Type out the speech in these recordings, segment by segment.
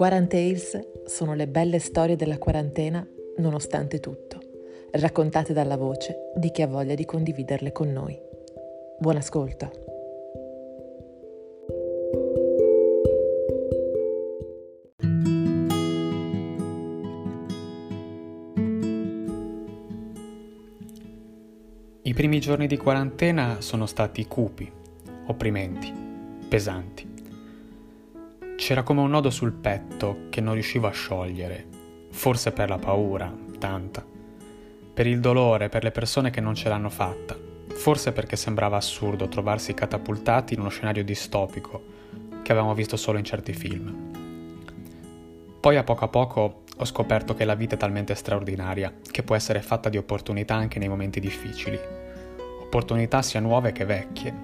Quarantales sono le belle storie della quarantena nonostante tutto, raccontate dalla voce di chi ha voglia di condividerle con noi. Buon ascolto! I primi giorni di quarantena sono stati cupi, opprimenti, pesanti. C'era come un nodo sul petto che non riuscivo a sciogliere, forse per la paura, tanta, per il dolore, per le persone che non ce l'hanno fatta, forse perché sembrava assurdo trovarsi catapultati in uno scenario distopico che avevamo visto solo in certi film. Poi a poco a poco ho scoperto che la vita è talmente straordinaria che può essere fatta di opportunità anche nei momenti difficili, opportunità sia nuove che vecchie,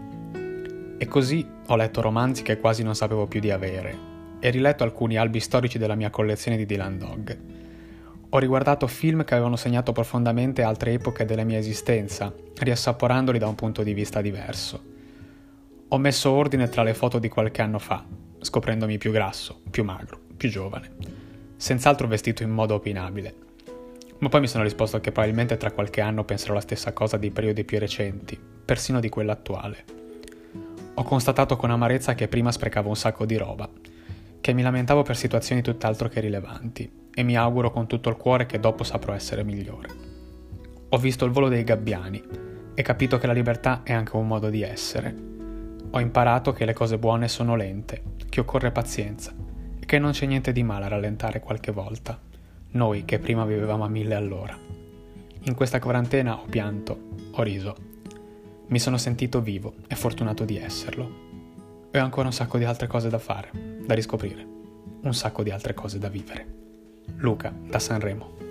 e così ho letto romanzi che quasi non sapevo più di avere e riletto alcuni albi storici della mia collezione di Dylan Dog. Ho riguardato film che avevano segnato profondamente altre epoche della mia esistenza, riassaporandoli da un punto di vista diverso. Ho messo ordine tra le foto di qualche anno fa, scoprendomi più grasso, più magro, più giovane, senz'altro vestito in modo opinabile. Ma poi mi sono risposto che probabilmente tra qualche anno penserò la stessa cosa dei periodi più recenti, persino di quello attuale. Ho constatato con amarezza che prima sprecavo un sacco di roba, che mi lamentavo per situazioni tutt'altro che rilevanti, e mi auguro con tutto il cuore che dopo saprò essere migliore. Ho visto il volo dei gabbiani e capito che la libertà è anche un modo di essere. Ho imparato che le cose buone sono lente, che occorre pazienza e che non c'è niente di male a rallentare qualche volta, noi che prima vivevamo a mille all'ora. In questa quarantena ho pianto, ho riso mi sono sentito vivo e fortunato di esserlo. E ho ancora un sacco di altre cose da fare, da riscoprire, un sacco di altre cose da vivere. Luca, da Sanremo.